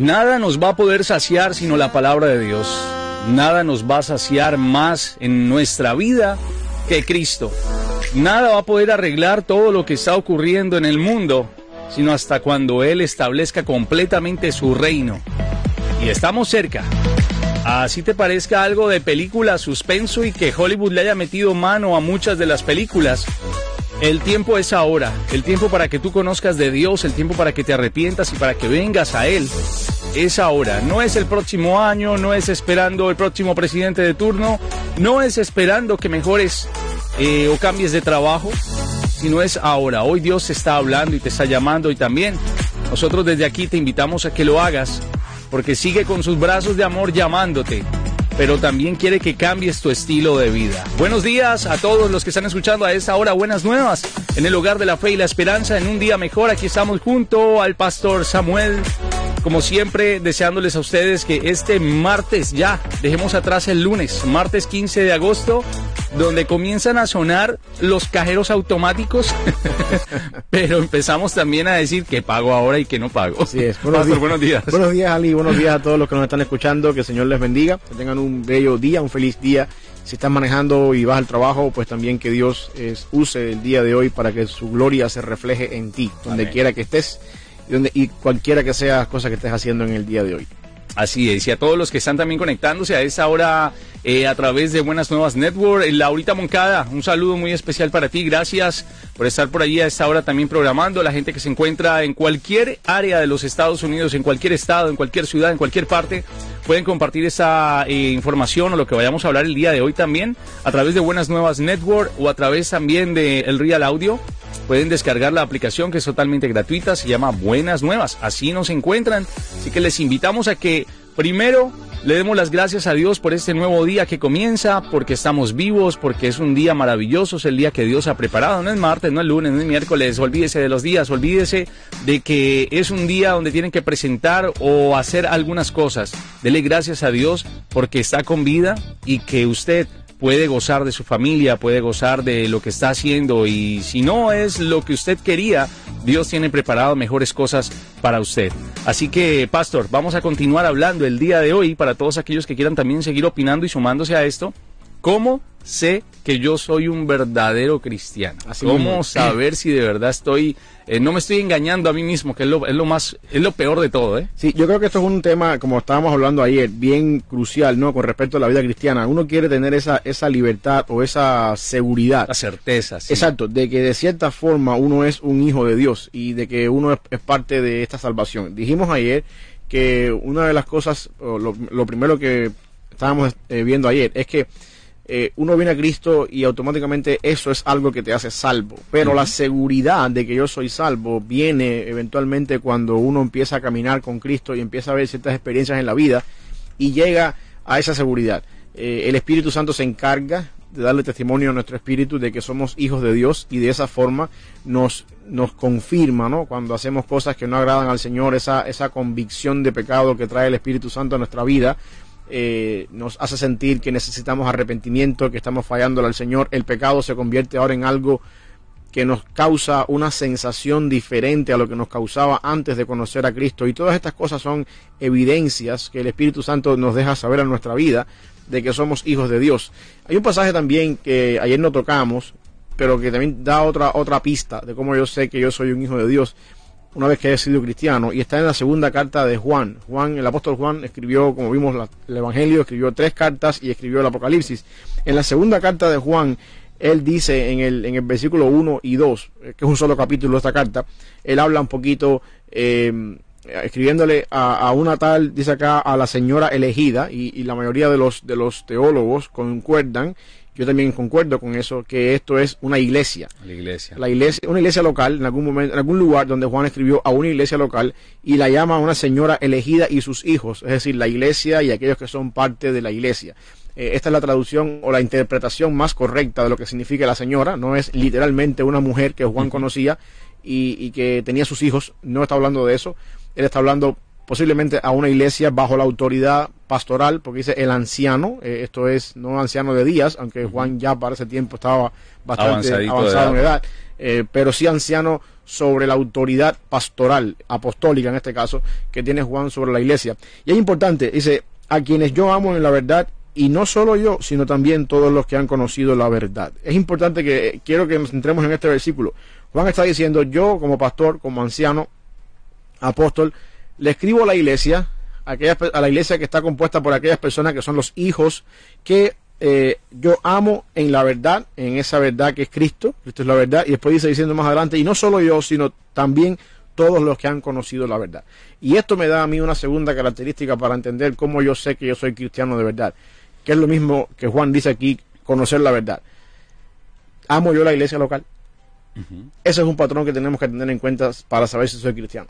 Nada nos va a poder saciar sino la palabra de Dios. Nada nos va a saciar más en nuestra vida que Cristo. Nada va a poder arreglar todo lo que está ocurriendo en el mundo, sino hasta cuando Él establezca completamente su reino. Y estamos cerca. Así te parezca algo de película suspenso y que Hollywood le haya metido mano a muchas de las películas. El tiempo es ahora, el tiempo para que tú conozcas de Dios, el tiempo para que te arrepientas y para que vengas a Él. Es ahora, no es el próximo año, no es esperando el próximo presidente de turno, no es esperando que mejores eh, o cambies de trabajo, sino es ahora. Hoy Dios está hablando y te está llamando y también nosotros desde aquí te invitamos a que lo hagas porque sigue con sus brazos de amor llamándote, pero también quiere que cambies tu estilo de vida. Buenos días a todos los que están escuchando a esta hora, buenas nuevas, en el hogar de la fe y la esperanza, en un día mejor, aquí estamos junto al pastor Samuel como siempre, deseándoles a ustedes que este martes ya, dejemos atrás el lunes, martes 15 de agosto, donde comienzan a sonar los cajeros automáticos, pero empezamos también a decir que pago ahora y que no pago. Así es. Buenos, días. buenos días. Buenos días, Ali. Buenos días a todos los que nos están escuchando. Que el Señor les bendiga. Que tengan un bello día, un feliz día. Si están manejando y vas al trabajo, pues también que Dios use el día de hoy para que su gloria se refleje en ti, donde quiera que estés y, cualquiera que sea cosa que estés haciendo en el día de hoy. Así es, y a todos los que están también conectándose a esta hora eh, a través de Buenas Nuevas Network. Eh, Laurita Moncada, un saludo muy especial para ti. Gracias por estar por allí a esta hora también programando. La gente que se encuentra en cualquier área de los Estados Unidos, en cualquier estado, en cualquier ciudad, en cualquier parte, pueden compartir esa eh, información o lo que vayamos a hablar el día de hoy también a través de Buenas Nuevas Network o a través también de El Real Audio. Pueden descargar la aplicación que es totalmente gratuita, se llama Buenas Nuevas. Así nos encuentran. Así que les invitamos a que primero le demos las gracias a Dios por este nuevo día que comienza, porque estamos vivos, porque es un día maravilloso, es el día que Dios ha preparado. No es martes, no es lunes, no es miércoles, olvídese de los días, olvídese de que es un día donde tienen que presentar o hacer algunas cosas. Dele gracias a Dios porque está con vida y que usted puede gozar de su familia, puede gozar de lo que está haciendo y si no es lo que usted quería, Dios tiene preparado mejores cosas para usted. Así que, Pastor, vamos a continuar hablando el día de hoy para todos aquellos que quieran también seguir opinando y sumándose a esto. ¿Cómo sé que yo soy un verdadero cristiano? ¿Cómo saber si de verdad estoy, eh, no me estoy engañando a mí mismo, que es lo, es lo más, es lo peor de todo, ¿eh? Sí, yo creo que esto es un tema, como estábamos hablando ayer, bien crucial, ¿no? Con respecto a la vida cristiana. Uno quiere tener esa, esa libertad o esa seguridad. La certeza, sí. Exacto, de que de cierta forma uno es un hijo de Dios y de que uno es, parte de esta salvación. Dijimos ayer que una de las cosas, lo, primero que estábamos eh, viendo ayer, es que eh, uno viene a Cristo y automáticamente eso es algo que te hace salvo. Pero la seguridad de que yo soy salvo viene eventualmente cuando uno empieza a caminar con Cristo y empieza a ver ciertas experiencias en la vida y llega a esa seguridad. Eh, el Espíritu Santo se encarga de darle testimonio a nuestro espíritu de que somos hijos de Dios y de esa forma nos, nos confirma, ¿no? Cuando hacemos cosas que no agradan al Señor, esa, esa convicción de pecado que trae el Espíritu Santo a nuestra vida, eh, nos hace sentir que necesitamos arrepentimiento, que estamos fallándole al Señor. El pecado se convierte ahora en algo que nos causa una sensación diferente a lo que nos causaba antes de conocer a Cristo. Y todas estas cosas son evidencias que el Espíritu Santo nos deja saber en nuestra vida de que somos hijos de Dios. Hay un pasaje también que ayer no tocamos, pero que también da otra, otra pista de cómo yo sé que yo soy un hijo de Dios una vez que he sido cristiano, y está en la segunda carta de Juan. Juan, el apóstol Juan escribió, como vimos el Evangelio, escribió tres cartas y escribió el Apocalipsis. En la segunda carta de Juan, él dice en el, en el versículo 1 y 2, eh, que es un solo capítulo esta carta, él habla un poquito, eh, escribiéndole a, una tal, dice acá, a la señora elegida, y, y la mayoría de los, de los teólogos concuerdan yo también concuerdo con eso, que esto es una iglesia. La iglesia. La iglesia, una iglesia local, en algún momento, en algún lugar donde Juan escribió a una iglesia local y la llama a una señora elegida y sus hijos, es decir, la iglesia y aquellos que son parte de la iglesia. Eh, esta es la traducción o la interpretación más correcta de lo que significa la señora, no es literalmente una mujer que Juan conocía y, y que tenía sus hijos, no está hablando de eso, él está hablando posiblemente a una iglesia bajo la autoridad pastoral, porque dice el anciano, eh, esto es no anciano de días, aunque Juan ya para ese tiempo estaba bastante avanzado en edad, eh, pero sí anciano sobre la autoridad pastoral, apostólica en este caso, que tiene Juan sobre la iglesia. Y es importante, dice, a quienes yo amo en la verdad, y no solo yo, sino también todos los que han conocido la verdad. Es importante que quiero que nos centremos en este versículo. Juan está diciendo, yo como pastor, como anciano, apóstol, le escribo a la iglesia, a, a la iglesia que está compuesta por aquellas personas que son los hijos que eh, yo amo en la verdad, en esa verdad que es Cristo, Cristo es la verdad, y después dice diciendo más adelante, y no solo yo, sino también todos los que han conocido la verdad. Y esto me da a mí una segunda característica para entender cómo yo sé que yo soy cristiano de verdad, que es lo mismo que Juan dice aquí, conocer la verdad. Amo yo la iglesia local. Ese es un patrón que tenemos que tener en cuenta para saber si soy cristiano.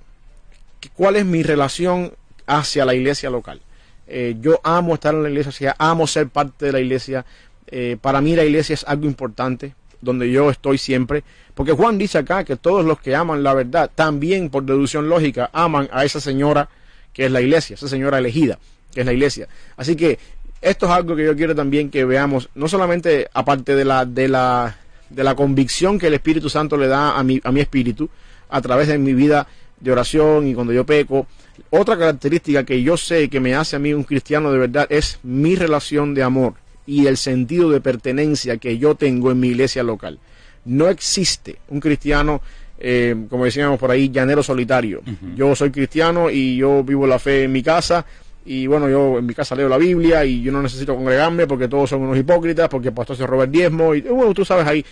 ¿Cuál es mi relación hacia la iglesia local? Eh, yo amo estar en la iglesia, amo ser parte de la iglesia. Eh, para mí la iglesia es algo importante, donde yo estoy siempre. Porque Juan dice acá que todos los que aman la verdad, también por deducción lógica, aman a esa señora que es la iglesia, esa señora elegida, que es la iglesia. Así que esto es algo que yo quiero también que veamos, no solamente aparte de la, de la, de la convicción que el Espíritu Santo le da a mi, a mi espíritu, a través de mi vida de oración y cuando yo peco, otra característica que yo sé que me hace a mí un cristiano de verdad es mi relación de amor y el sentido de pertenencia que yo tengo en mi iglesia local. No existe un cristiano, eh, como decíamos por ahí, llanero solitario. Yo soy cristiano y yo vivo la fe en mi casa y bueno, yo en mi casa leo la Biblia y yo no necesito congregarme porque todos son unos hipócritas, porque el pastor se roba el diezmo y bueno, tú sabes ahí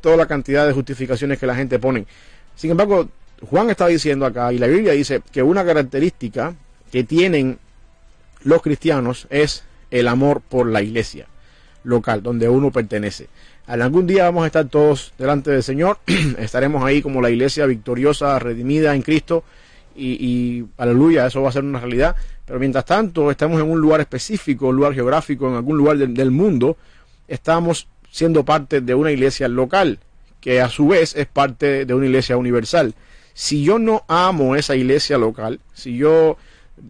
toda la cantidad de justificaciones que la gente pone. Sin embargo, Juan está diciendo acá, y la Biblia dice que una característica que tienen los cristianos es el amor por la iglesia local, donde uno pertenece. Algún día vamos a estar todos delante del Señor, estaremos ahí como la iglesia victoriosa, redimida en Cristo, y, aleluya, eso va a ser una realidad. Pero mientras tanto, estamos en un lugar específico, un lugar geográfico, en algún lugar del mundo, estamos siendo parte de una iglesia local, que a su vez es parte de una iglesia universal si yo no amo esa iglesia local, si yo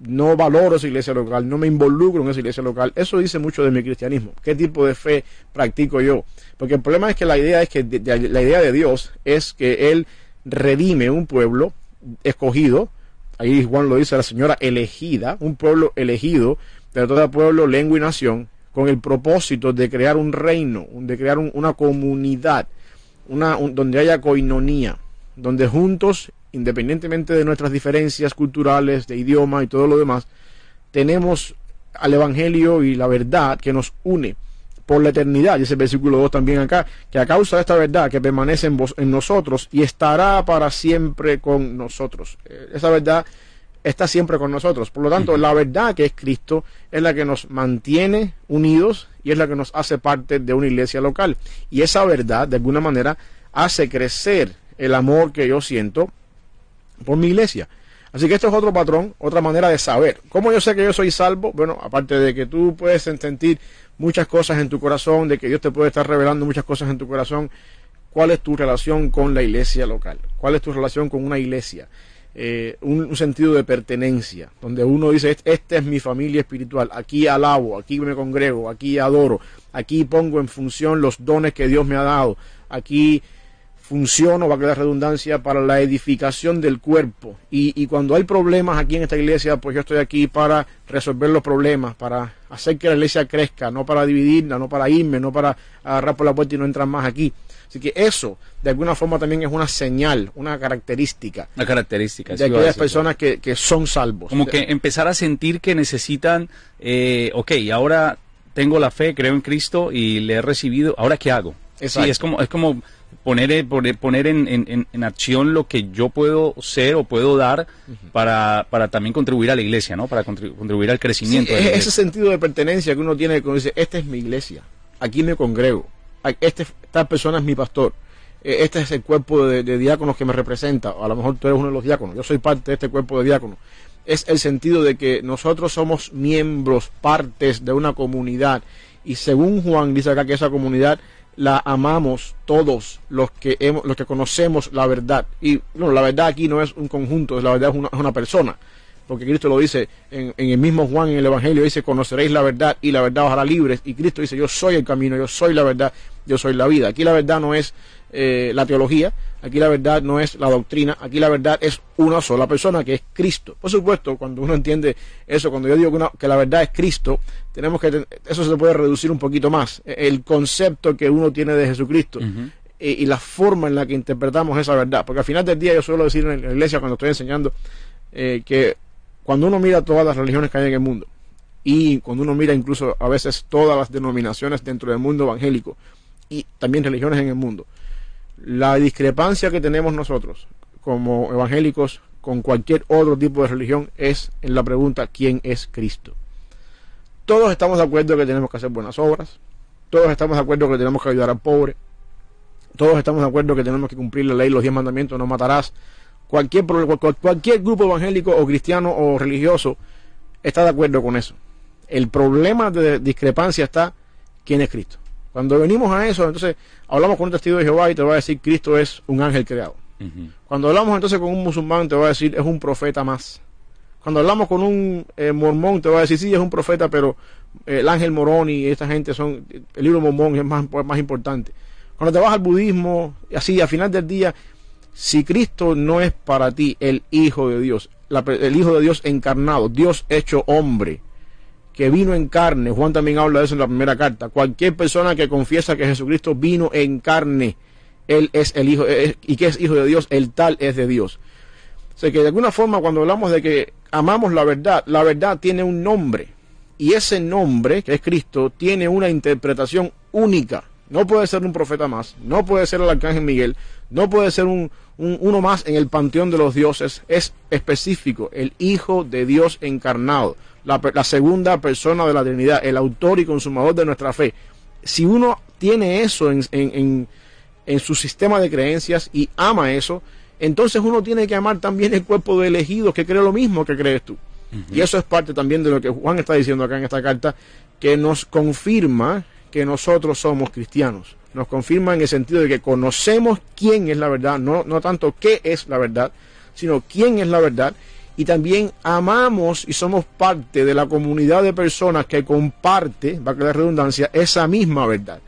no valoro esa iglesia local, no me involucro en esa iglesia local, eso dice mucho de mi cristianismo. ¿Qué tipo de fe practico yo? Porque el problema es que la idea es que la idea de Dios es que él redime un pueblo escogido, ahí Juan lo dice la señora elegida, un pueblo elegido de todo pueblo, lengua y nación, con el propósito de crear un reino, de crear una comunidad, una donde haya coinonía donde juntos, independientemente de nuestras diferencias culturales, de idioma y todo lo demás, tenemos al Evangelio y la verdad que nos une por la eternidad. Y ese versículo 2 también acá, que a causa de esta verdad que permanece en, vos, en nosotros y estará para siempre con nosotros. Eh, esa verdad está siempre con nosotros. Por lo tanto, la verdad que es Cristo es la que nos mantiene unidos y es la que nos hace parte de una iglesia local. Y esa verdad, de alguna manera, hace crecer el amor que yo siento por mi iglesia. Así que esto es otro patrón, otra manera de saber. ¿Cómo yo sé que yo soy salvo? Bueno, aparte de que tú puedes sentir muchas cosas en tu corazón, de que Dios te puede estar revelando muchas cosas en tu corazón, ¿cuál es tu relación con la iglesia local? ¿Cuál es tu relación con una iglesia? Eh, un, sentido de pertenencia, donde uno dice, esta es mi familia espiritual, aquí alabo, aquí me congrego, aquí adoro, aquí pongo en función los dones que Dios me ha dado, aquí funciono, va a quedar redundancia, para la edificación del cuerpo. Y, cuando hay problemas aquí en esta iglesia, pues yo estoy aquí para resolver los problemas, para hacer que la iglesia crezca, no para dividirla, no para irme, no para agarrar por la puerta y no entrar más aquí. Así que eso, de alguna forma, también es una señal, una característica. Una característica. De aquellas personas que, son salvos. Como que empezar a sentir que necesitan, eh, ok, ahora tengo la fe, creo en Cristo y le he recibido, ¿ahora qué hago? Sí, es como, es como poner, poner en, en, acción lo que yo puedo ser o puedo dar para, para también contribuir a la iglesia, ¿no? Para contribuir al crecimiento. ese sentido de pertenencia que uno tiene cuando dice, esta es mi iglesia, aquí me congrego, este, esta persona es mi pastor, e, este es el cuerpo de, diáconos que me representa, o a lo mejor tú eres uno de los diáconos, yo soy parte de este cuerpo de diáconos. Es el sentido de que nosotros somos miembros, partes de una comunidad, y según Juan dice acá que esa comunidad la amamos todos los que hemos, los que conocemos la verdad. Y bueno, la verdad aquí no es un conjunto, la verdad es una, persona. Porque Cristo lo dice en, el mismo Juan en el Evangelio, dice, conoceréis la verdad y la verdad os hará libres. Y Cristo dice, yo soy el camino, yo soy la verdad, yo soy la vida. Aquí la verdad no es eh, la teología, aquí la verdad no es la doctrina, aquí la verdad es una sola persona, que es Cristo. Por supuesto, cuando uno entiende eso, cuando yo digo que, la verdad es Cristo, tenemos que, eso se puede reducir un poquito más. E, el concepto que uno tiene de Jesucristo. y, la forma en la que interpretamos esa verdad. Porque al final del día yo suelo decir en la iglesia cuando estoy enseñando eh, que cuando uno mira todas las religiones que hay en el mundo y cuando uno mira incluso a veces todas las denominaciones dentro del mundo evangélico y también religiones en el mundo, la discrepancia que tenemos nosotros como evangélicos con cualquier otro tipo de religión es en la pregunta ¿quién es Cristo? Todos estamos de acuerdo que tenemos que hacer buenas obras, todos estamos de acuerdo que tenemos que ayudar al pobre, todos estamos de acuerdo que tenemos que cumplir la ley, los diez mandamientos, no matarás, Cualquier, cualquier grupo evangélico o cristiano o religioso está de acuerdo con eso. El problema de discrepancia está quién es Cristo. Cuando venimos a eso, entonces hablamos con un testigo de Jehová y te va a decir Cristo es un ángel creado. Cuando hablamos entonces con un musulmán te va a decir es un profeta más. Cuando hablamos con un eh, mormón te va a decir sí es un profeta, pero eh, el ángel morón y esta gente son el libro mormón es más, más importante. Cuando te vas al budismo, así al final del día si Cristo no es para ti el Hijo de Dios, el Hijo de Dios encarnado, Dios hecho hombre, que vino en carne, Juan también habla de eso en la primera carta, cualquier persona que confiesa que Jesucristo vino en carne, Él es el Hijo, y que es Hijo de Dios, el tal es de Dios. O sea que de alguna forma cuando hablamos de que amamos la verdad, la verdad tiene un nombre, y ese nombre, que es Cristo, tiene una interpretación única. No puede ser un profeta más, no puede ser el arcángel Miguel, no puede ser un, uno más en el panteón de los dioses, es específico, el Hijo de Dios encarnado, la, segunda persona de la Trinidad, el autor y consumador de nuestra fe. Si uno tiene eso en, en, en, su sistema de creencias y ama eso, entonces uno tiene que amar también el cuerpo de elegidos que cree lo mismo que crees tú. Y eso es parte también de lo que Juan está diciendo acá en esta carta, que nos confirma que nosotros somos cristianos nos confirma en el sentido de que conocemos quién es la verdad, no, no tanto qué es la verdad, sino quién es la verdad, y también amamos y somos parte de la comunidad de personas que comparte, va a quedar redundancia, esa misma verdad.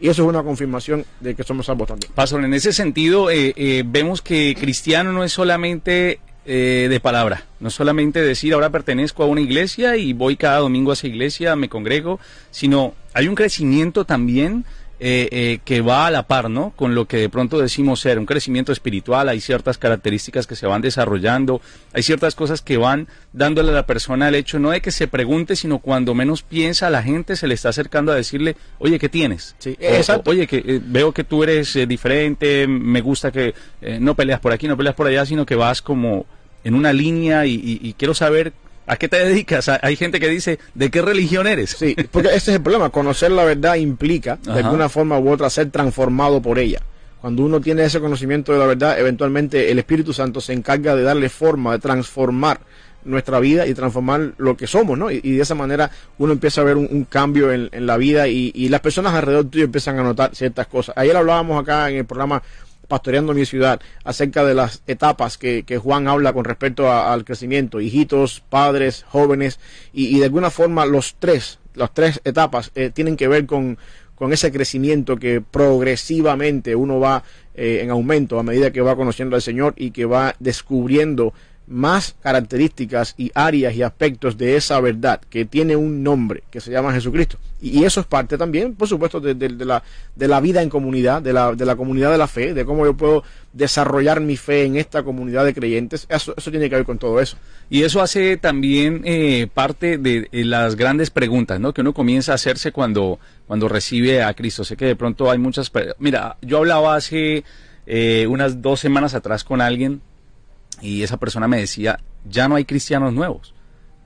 Y eso es una confirmación de que somos salvos también. Pastor, en ese sentido, eh, eh, vemos que cristiano no es solamente eh, de palabra, no solamente decir ahora pertenezco a una iglesia y voy cada domingo a esa iglesia, me congrego, sino hay un crecimiento también eh, eh, que va a la par, ¿no? Con lo que de pronto decimos ser un crecimiento espiritual, hay ciertas características que se van desarrollando, hay ciertas cosas que van dándole a la persona el hecho no de que se pregunte, sino cuando menos piensa la gente se le está acercando a decirle, oye, ¿qué tienes? Sí, exacto. oye, que eh, veo que tú eres diferente, me gusta que no peleas por aquí, no peleas por allá, sino que vas como en una línea y quiero saber ¿A qué te dedicas? Hay gente que dice, ¿de qué religión eres? Sí, porque ese es el problema. Conocer la verdad implica, de alguna forma u otra, ser transformado por ella. Cuando uno tiene ese conocimiento de la verdad, eventualmente el Espíritu Santo se encarga de darle forma, de transformar nuestra vida y transformar lo que somos, ¿no? Y, de esa manera uno empieza a ver un, cambio en, la vida y, y, las personas alrededor tuyo empiezan a notar ciertas cosas. Ayer hablábamos acá en el programa pastoreando mi ciudad, acerca de las etapas que, Juan habla con respecto al crecimiento, hijitos, padres, jóvenes, y, de alguna forma los tres, las tres etapas eh, tienen que ver con, con ese crecimiento que progresivamente uno va eh, en aumento a medida que va conociendo al Señor y que va descubriendo más características y áreas y aspectos de esa verdad que tiene un nombre que se llama Jesucristo. Y, eso es parte también, por supuesto, de, la, de la vida en comunidad, de la, de la comunidad de la fe, de cómo yo puedo desarrollar mi fe en esta comunidad de creyentes. Eso, eso tiene que ver con todo eso. Y eso hace también eh, parte de las grandes preguntas ¿no? que uno comienza a hacerse cuando, cuando recibe a Cristo. Sé que de pronto hay muchas... Mira, yo hablaba hace eh, unas dos semanas atrás con alguien y esa persona me decía, ya no hay cristianos nuevos,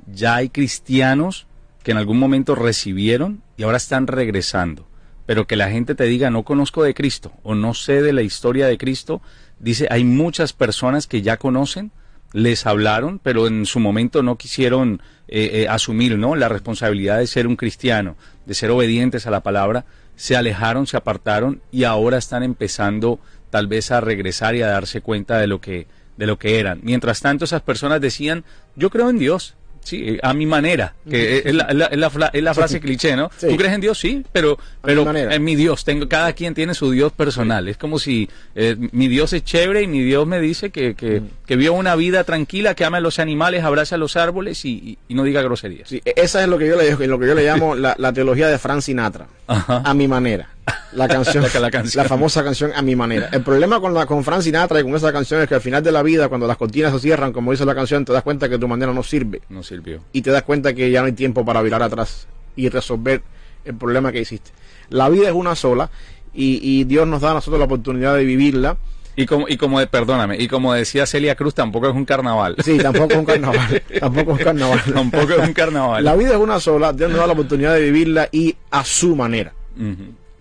ya hay cristianos que en algún momento recibieron y ahora están regresando. Pero que la gente te diga, no conozco de Cristo o no sé de la historia de Cristo, dice, hay muchas personas que ya conocen, les hablaron, pero en su momento no quisieron eh, eh, asumir ¿no? la responsabilidad de ser un cristiano, de ser obedientes a la palabra, se alejaron, se apartaron y ahora están empezando tal vez a regresar y a darse cuenta de lo que de lo que eran. Mientras tanto, esas personas decían, yo creo en Dios, Sí, a mi manera, que es la, frase cliché, ¿no? Sí. ¿Tú crees en Dios? Sí, pero, pero mi en mi Dios, tengo, cada quien tiene su Dios personal. Es como si eh, mi Dios es chévere y mi Dios me dice que, que, que viva una vida tranquila, que ame a los animales, abrace a los árboles y, y- y no diga groserías. Sí, e- esa es lo que yo le, lo que yo le llamo la, la teología de Frank Sinatra. Ajá. A mi manera. La canción, La- la canción. famosa canción A mi manera. El problema con la con Frank Sinatra y con esa canción es que al final de la vida, cuando las cortinas se cierran, como dice la canción, te das cuenta que tu manera no sirve. No sirvió. y te das cuenta que ya no hay tiempo para virar atrás y resolver el problema que hiciste. La vida es una sola y, y Dios nos da a nosotros la oportunidad de vivirla. Y como, y como, perdóname, y como decía Celia Cruz, tampoco es un carnaval. Sí, tampoco es un carnaval. tampoco es un carnaval. tampoco es un carnaval. La vida es una sola, Dios nos da la oportunidad de vivirla y a su manera.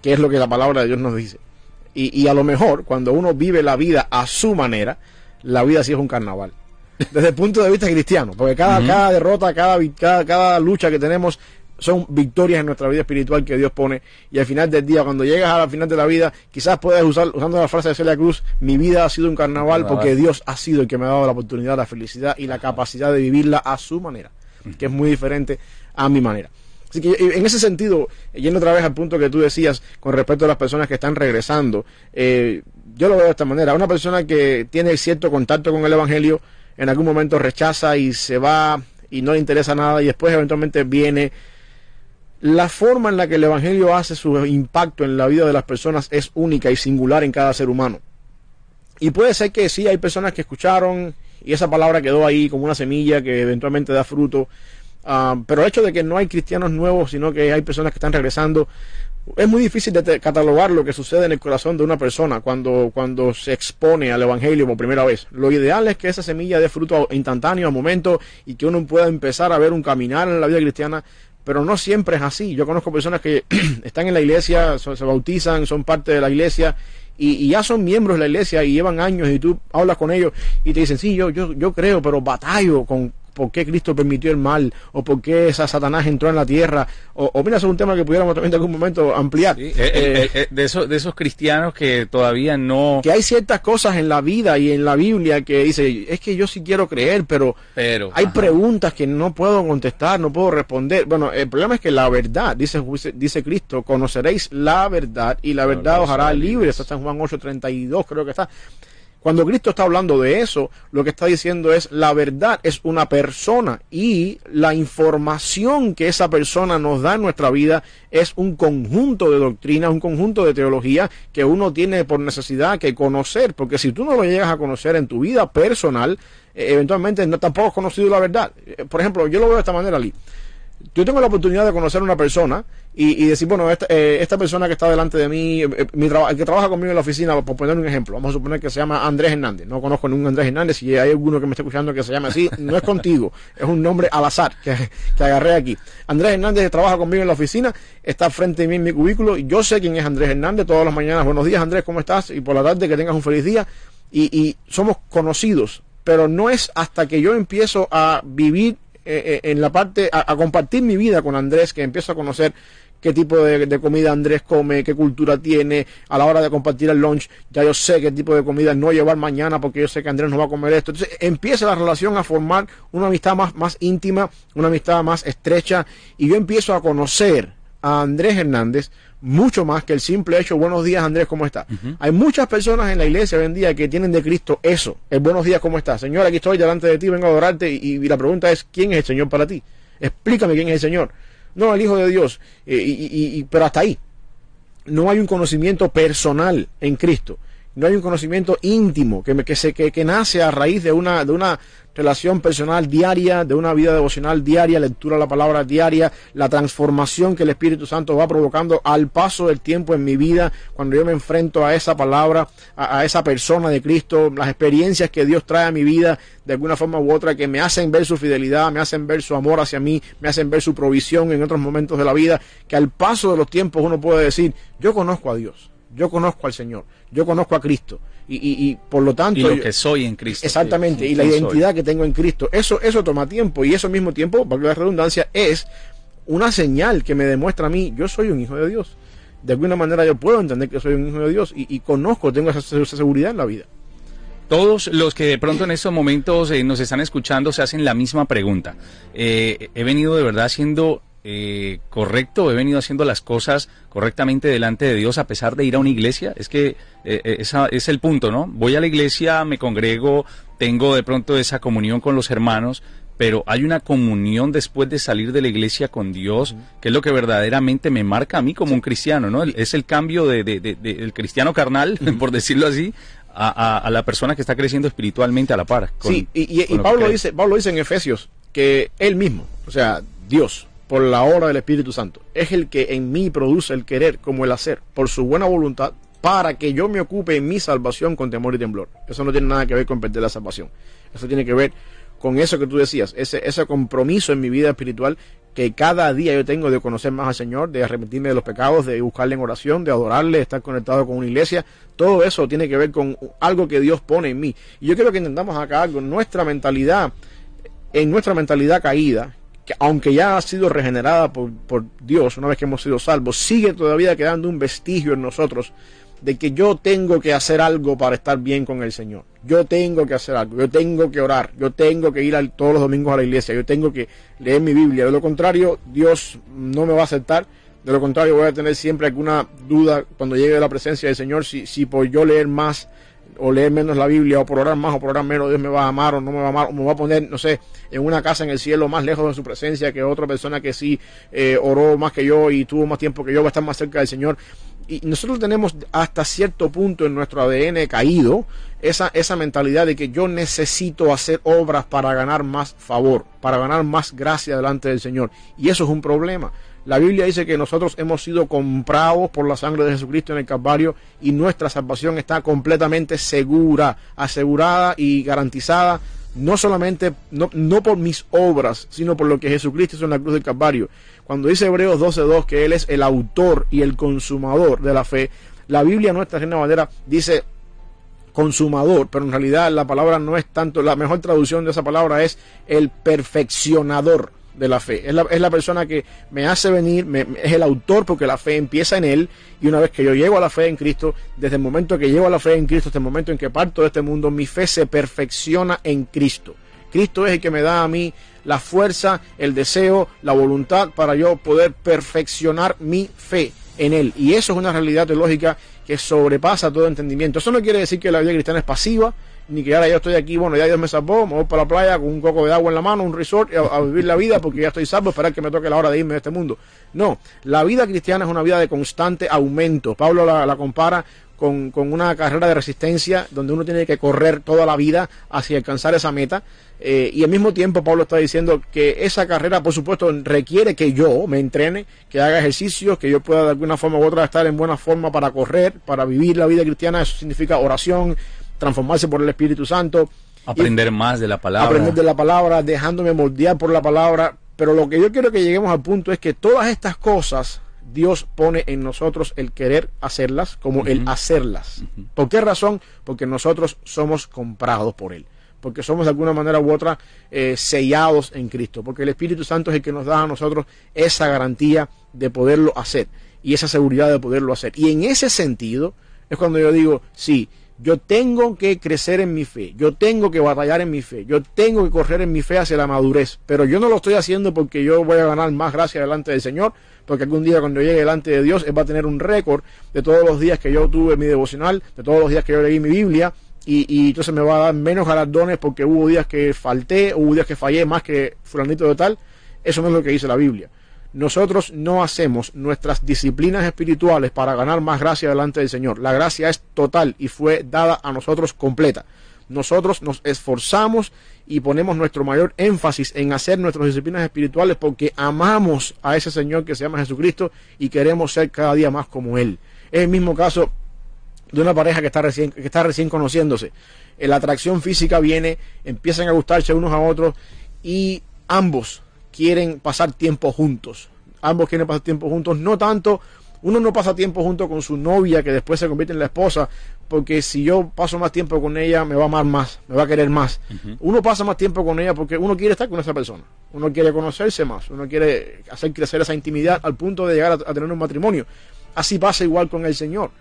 Que es lo que la palabra de Dios nos dice. Y, y a lo mejor, cuando uno vive la vida a su manera, la vida sí es un carnaval. Desde el punto de vista cristiano, porque cada, cada derrota, cada, cada, cada lucha que tenemos son victorias en nuestra vida espiritual que Dios pone. Y al final del día, cuando llegas al final de la vida, quizás puedes usar, usando la frase de Celia Cruz, mi vida ha sido un carnaval Carnaval. porque Dios ha sido el que me ha dado la oportunidad, la felicidad y la capacidad de vivirla a su manera, que es muy diferente a mi manera. Así que eh, en ese sentido, yendo otra vez al punto que tú decías con respecto a las personas que están regresando, eh, yo lo veo de esta manera. Una persona que tiene cierto contacto con el Evangelio, en algún momento rechaza y se va y no le interesa nada y después eventualmente viene. La forma en la que el Evangelio hace su impacto en la vida de las personas es única y singular en cada ser humano. Y puede ser que sí, hay personas que escucharon y esa palabra quedó ahí como una semilla que eventualmente da fruto. Ah, pero el hecho de que no hay cristianos nuevos, sino que hay personas que están regresando, es muy difícil de catalogar lo que sucede en el corazón de una persona cuando, cuando se expone al Evangelio por primera vez. Lo ideal es que esa semilla dé fruto instantáneo al momento y que uno pueda empezar a ver un caminar en la vida cristiana, pero no siempre es así. Yo conozco personas que están en la iglesia, se bautizan, son parte de la iglesia y, y ya son miembros de la iglesia y llevan años y tú hablas con ellos y te dicen, sí, yo, yo, yo creo, pero batallo con por qué Cristo permitió el mal o por qué esa Satanás entró en la tierra o, o mira, eso es un tema que pudiéramos también en algún momento ampliar. Sí, eh, Eh, eh, de, esos, de esos cristianos que todavía no... que hay ciertas cosas en la vida y en la Biblia que dice, es que yo sí quiero creer, pero Pero, hay ajá. preguntas que no puedo contestar, no puedo responder. Bueno, el problema es que la verdad, dice, dice Cristo, conoceréis la verdad y la verdad os hará libres. Está en Juan 8:32, creo que está. Cuando Cristo está hablando de eso, lo que está diciendo es la verdad es una persona y la información que esa persona nos da en nuestra vida es un conjunto de doctrinas, un conjunto de teología que uno tiene por necesidad que conocer, porque si tú no lo llegas a conocer en tu vida personal, eh, eventualmente no tampoco has conocido la verdad. Eh, Por ejemplo, yo lo veo de esta manera, Lee yo tengo la oportunidad de conocer a una persona y, decir, bueno, esta, eh, esta persona que está delante de mí, eh, eh, el que trabaja conmigo en la oficina, por poner un ejemplo, vamos a suponer que se llama Andrés Hernández. No conozco ningún Andrés Hernández, si hay alguno que me esté escuchando que se llame así, no es contigo, es un nombre al azar que, que agarré aquí. Andrés Hernández trabaja conmigo en la oficina, está frente a mí en mi cubículo, y yo sé quién es Andrés Hernández todas las mañanas. Buenos días, Andrés, ¿cómo estás? Y por la tarde que tengas un feliz día. Y, y somos conocidos, pero no es hasta que yo empiezo a vivir eh, eh, en la parte, a, compartir mi vida con Andrés, que empiezo a conocer qué tipo de, de comida Andrés come, qué cultura tiene, a la hora de compartir el lunch, ya yo sé qué tipo de comida no llevar mañana porque yo sé que Andrés no va a comer esto. Entonces empieza la relación a formar una amistad más, más íntima, una amistad más estrecha, y yo empiezo a conocer a Andrés Hernández mucho más que el simple hecho, buenos días Andrés, ¿cómo está? Hay muchas personas en la iglesia hoy en día que tienen de Cristo eso, el buenos días, ¿cómo estás? Señor, aquí estoy delante de ti, vengo a adorarte y, y la pregunta es, ¿quién es el Señor para ti? Explícame quién es el Señor. No, el Hijo de Dios, Eh, y, y- y- pero hasta ahí. No hay un conocimiento personal en Cristo. No hay un conocimiento íntimo que, que, se, que, que nace a raíz de una, de una relación personal diaria, de una vida devocional diaria, lectura de la palabra diaria, la transformación que el Espíritu Santo va provocando al paso del tiempo en mi vida, cuando yo me enfrento a esa palabra, a, a esa persona de Cristo, las experiencias que Dios trae a mi vida de alguna forma u otra, que me hacen ver su fidelidad, me hacen ver su amor hacia mí, me hacen ver su provisión en otros momentos de la vida, que al paso de los tiempos uno puede decir, yo conozco a Dios, yo conozco al Señor, yo conozco a Cristo, y, y, y por lo tanto... Y lo yo- que soy en Cristo. Exactamente, Sí, y la identidad que tengo en Cristo. Eso, eso toma tiempo y eso al mismo tiempo, para la redundancia, es una señal que me demuestra a mí, yo soy un hijo de Dios. De alguna manera yo puedo entender que soy un hijo de Dios y, y conozco, tengo esa, esa seguridad en la vida. todos los que de pronto en estos momentos eh, nos están escuchando se hacen la misma pregunta. Eh, he venido de verdad haciendo eh, correcto, he venido haciendo las cosas correctamente delante de Dios a pesar de ir a una iglesia. Es que esa es el punto, ¿no? Voy a la iglesia, me congrego, tengo de pronto esa comunión con los hermanos, pero hay una comunión después de salir de la iglesia con Dios, que es lo que verdaderamente me marca a mí como un cristiano, ¿no? Es el cambio de, del cristiano carnal, por decirlo así, a, la persona que está creciendo espiritualmente a la par. sí, y, Pablo, dice, Pablo dice en Efesios que él mismo, o sea, Dios, por la obra del Espíritu Santo, es el que en mí produce el querer como el hacer, por su buena voluntad, para que yo me ocupe en mi salvación con temor y temblor. Eso no tiene nada que ver con perder la salvación. Eso tiene que ver con eso que tú decías, ese, ese compromiso en mi vida espiritual que cada día yo tengo de conocer más al Señor, de arrepentirme de los pecados, de buscarle en oración, de adorarle, de estar conectado con una iglesia, todo eso tiene que ver con algo que Dios pone en mí. Y yo quiero que intentamos acá algo, nuestra mentalidad, en nuestra mentalidad caída, que aunque ya ha sido regenerada por, por Dios, una vez que hemos sido salvos, sigue todavía quedando un vestigio en nosotros de que yo tengo que hacer algo para estar bien con el Señor. Yo tengo que hacer algo, yo tengo que orar, yo tengo que ir todos los domingos a la iglesia, yo tengo que leer mi Biblia. De lo contrario, Dios no me va a aceptar. De lo contrario, voy a tener siempre alguna duda cuando llegue a la presencia del Señor si, si por yo leer más o leer menos la Biblia o por orar más o por orar menos Dios me va a amar o no me va a amar o me va a poner, no sé, en una casa en el cielo más lejos de su presencia que otra persona que sí eh, oró más que yo y tuvo más tiempo que yo va a estar más cerca del Señor y nosotros tenemos hasta cierto punto en nuestro ADN caído esa, esa mentalidad de que yo necesito hacer obras para ganar más favor, para ganar más gracia delante del Señor. Y eso es un problema. La Biblia dice que nosotros hemos sido comprados por la sangre de Jesucristo en el Calvario y nuestra salvación está completamente segura, asegurada y garantizada no solamente, no, no, por mis obras, sino por lo que Jesucristo hizo en la cruz del Calvario. Cuando dice Hebreos 12.2 que Él es el autor y el consumador de la fe, la Biblia nuestra Reina Valera dice consumador, pero en realidad la palabra no es tanto, la mejor traducción de esa palabra es el perfeccionador de la fe. Es la, es la persona que me hace venir, es el autor porque la fe empieza en él y una vez que yo llego a la fe en Cristo, desde el momento que llego a la fe en Cristo hasta el momento en que parto de este mundo, mi fe se perfecciona en Cristo. Cristo es el que me da a mí la fuerza, el deseo, la voluntad para yo poder perfeccionar mi fe en Él. Y eso es una realidad teológica que sobrepasa todo entendimiento. Eso no quiere decir que la vida cristiana es pasiva, ni que ahora yo estoy aquí, bueno, ya Dios me salvó, me voy para la playa con un coco de agua en la mano, un resort, a, vivir la vida porque ya estoy salvo, esperar que me toque la hora de irme de este mundo. No, la vida cristiana es una vida de constante aumento. Pablo la, compara con, con, una carrera de resistencia donde uno tiene que correr toda la vida hacia alcanzar esa meta. Eh, y al mismo tiempo Pablo está diciendo que esa carrera, por supuesto, requiere que yo me entrene, que haga ejercicios, que yo pueda de alguna forma u otra estar en buena forma para correr, para vivir la vida cristiana. Eso significa oración, transformarse por el Espíritu Santo. Aprender más de la palabra. Aprender de la palabra, dejándome moldear por la palabra. Pero lo que yo quiero que lleguemos al punto es que todas estas cosas Dios pone en nosotros el querer hacerlas como el hacerlas. ¿Por qué razón? Porque nosotros somos comprados por Él. Porque somos de alguna manera u otra eh, sellados en Cristo. Porque el Espíritu Santo es el que nos da a nosotros esa garantía de poderlo hacer y esa seguridad de poderlo hacer. Y en ese sentido es cuando yo digo, sí, yo tengo que crecer en mi fe, yo tengo que batallar en mi fe, yo tengo que correr en mi fe hacia la madurez, pero yo no lo estoy haciendo porque yo voy a ganar más gracia delante del Señor, porque algún día cuando llegue delante de Dios, Él va a tener un récord de todos los días que yo tuve mi devocional, de todos los días que yo leí mi Biblia, y, y, entonces me va a dar menos galardones porque hubo días que falté, hubo días que fallé más que fulanito de tal. Eso no es lo que dice la Biblia. Nosotros no hacemos nuestras disciplinas espirituales para ganar más gracia delante del Señor. La gracia es total y fue dada a nosotros completa. Nosotros nos esforzamos y ponemos nuestro mayor énfasis en hacer nuestras disciplinas espirituales porque amamos a ese Señor que se llama Jesucristo y queremos ser cada día más como Él. Es el mismo caso de una pareja que está recién, que está recién conociéndose. La atracción física viene, empiezan a gustarse unos a otros y ambos quieren pasar tiempo juntos. Ambos quieren pasar tiempo juntos, no tanto, uno no pasa tiempo junto con su novia que después se convierte en la esposa, porque si yo paso más tiempo con ella me va a amar más, me va a querer más. Uno pasa más tiempo con ella porque uno quiere estar con esa persona, uno quiere conocerse más, uno quiere hacer crecer esa intimidad al punto de llegar a, tener un matrimonio. Así pasa igual con el Señor.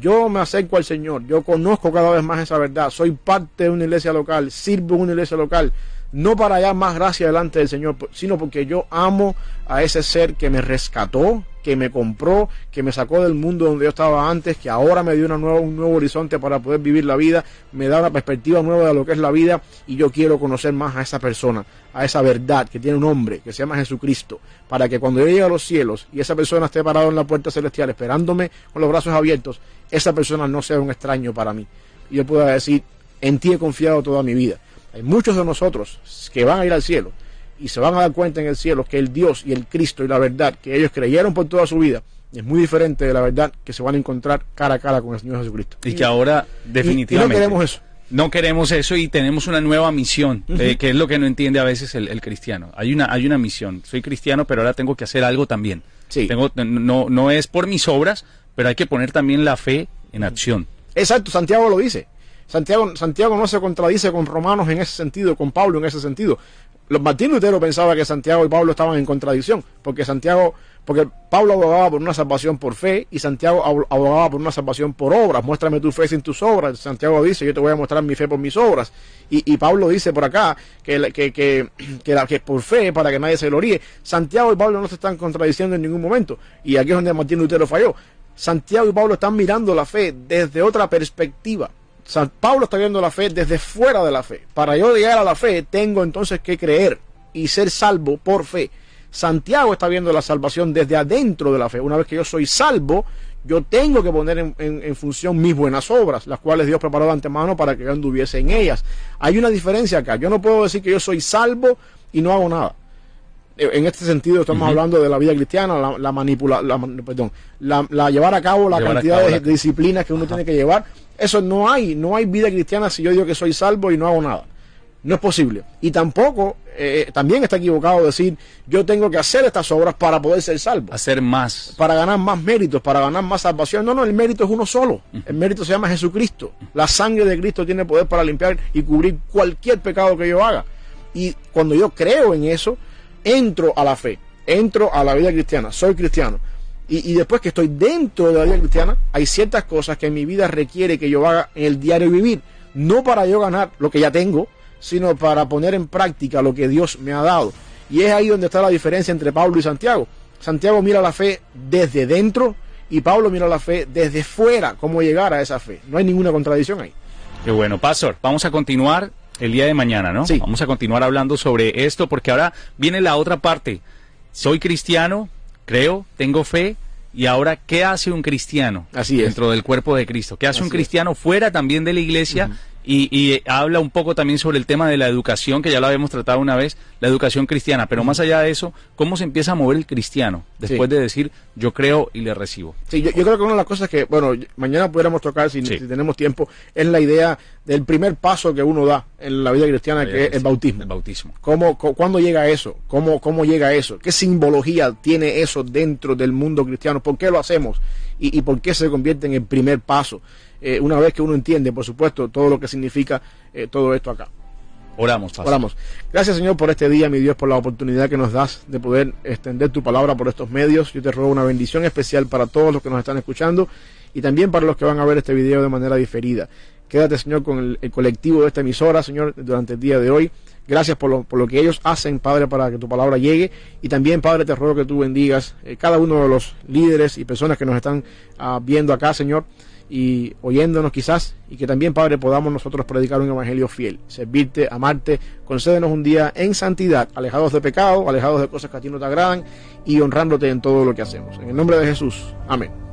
Yo me acerco al Señor, yo conozco cada vez más esa verdad, soy parte de una iglesia local, sirvo en una iglesia local, no para hallar más gracia delante del Señor, sino porque yo amo a ese ser que me rescató, que me compró, que me sacó del mundo donde yo estaba antes, que ahora me dio una nueva, un nuevo horizonte para poder vivir la vida, me da una perspectiva nueva de lo que es la vida y yo quiero conocer más a esa persona, a esa verdad que tiene un hombre que se llama Jesucristo, para que cuando yo llegue a los cielos y esa persona esté parado en la puerta celestial esperándome con los brazos abiertos, esa persona no sea un extraño para mí. Y yo pueda decir, en ti he confiado toda mi vida. Hay muchos de nosotros que van a ir al cielo y se van a dar cuenta en el cielo que el Dios y el Cristo y la verdad que ellos creyeron por toda su vida es muy diferente de la verdad que se van a encontrar cara a cara con el Señor Jesucristo. Y, que ahora definitivamente... no queremos eso. No queremos eso y tenemos una nueva misión, eh, que es lo que no entiende a veces el, cristiano. Hay una, hay una misión. Soy cristiano, pero ahora tengo que hacer algo también. Sí. Tengo, no, no es por mis obras, pero hay que poner también la fe en acción. Exacto, Santiago lo dice. Santiago, Santiago no se contradice con Romanos en ese sentido, con Pablo en ese sentido. Los Martín Lutero pensaba que Santiago y Pablo estaban en contradicción, porque Santiago, porque Pablo abogaba por una salvación por fe y Santiago abogaba por una salvación por obras. Muéstrame tu fe sin tus obras. Santiago dice, yo te voy a mostrar mi fe por mis obras. Y, Pablo dice por acá que, que, que, que, la, que por fe, para que nadie se gloríe. Santiago y Pablo no se están contradiciendo en ningún momento. Y aquí es donde Martín Lutero falló. Santiago y Pablo están mirando la fe desde otra perspectiva. San Pablo está viendo la fe desde fuera de la fe. Para yo llegar a la fe, tengo entonces que creer y ser salvo por fe. Santiago está viendo la salvación desde adentro de la fe. Una vez que yo soy salvo, yo tengo que poner en, función mis buenas obras, las cuales Dios preparó de antemano para que yo anduviese en ellas. Hay una diferencia acá. Yo no puedo decir que yo soy salvo y no hago nada. En este sentido estamos hablando de la vida cristiana, la, la manipula, la, perdón, la, llevar a cabo la cantidad de, disciplinas que uno tiene que llevar eso no hay, no hay vida cristiana si yo digo que soy salvo y no hago nada. No es posible. Y tampoco, eh, también está equivocado decir, yo tengo que hacer estas obras para poder ser salvo. Hacer más. Para ganar más méritos, para ganar más salvación. No, no, el mérito es uno solo. El mérito se llama Jesucristo. La sangre de Cristo tiene poder para limpiar y cubrir cualquier pecado que yo haga. Y cuando yo creo en eso, entro a la fe, entro a la vida cristiana, soy cristiano. Y, después que estoy dentro de la vida cristiana, hay ciertas cosas que en mi vida requiere que yo haga en el diario vivir. No para yo ganar lo que ya tengo, sino para poner en práctica lo que Dios me ha dado. Y es ahí donde está la diferencia entre Pablo y Santiago. Santiago mira la fe desde dentro y Pablo mira la fe desde fuera, cómo llegar a esa fe. No hay ninguna contradicción ahí. Qué bueno, Pastor. Vamos a continuar el día de mañana, ¿no? Sí. Vamos a continuar hablando sobre esto porque ahora viene la otra parte. Soy cristiano, creo, tengo fe, y ahora, ¿qué hace un cristiano Así es. dentro del cuerpo de Cristo? ¿Qué hace un cristiano fuera también de la iglesia? Y, habla un poco también sobre el tema de la educación, que ya lo habíamos tratado una vez, la educación cristiana. Pero más allá de eso, ¿cómo se empieza a mover el cristiano después de decir yo creo y le recibo? Sí, yo, creo que una de las cosas que, bueno, mañana pudiéramos tocar, si, tenemos tiempo, es la idea del primer paso que uno da en la vida cristiana, que es el bautismo. El bautismo. ¿Cómo, ¿Cuándo llega eso? ¿Cómo, ¿Cómo llega eso? ¿Qué simbología tiene eso dentro del mundo cristiano? ¿Por qué lo hacemos? ¿Y, y por qué se convierte en el primer paso? Eh, una vez que uno entiende, por supuesto, todo lo que significa eh, todo esto acá. Oramos, Oramos. Gracias, Señor, por este día, mi Dios, por la oportunidad que nos das de poder extender tu palabra por estos medios. Yo te ruego una bendición especial para todos los que nos están escuchando y también para los que van a ver este video de manera diferida. Quédate, Señor, con el, colectivo de esta emisora, Señor, durante el día de hoy. Gracias por lo, por lo, que ellos hacen, Padre, para que tu palabra llegue. Y también, Padre, te ruego que tú bendigas eh, cada uno de los líderes y personas que nos están ah, viendo acá, Señor y oyéndonos quizás, y que también, Padre, podamos nosotros predicar un evangelio fiel, servirte, amarte, concédenos un día en santidad, alejados de pecado, alejados de cosas que a ti no te agradan y honrándote en todo lo que hacemos. En el nombre de Jesús. Amén.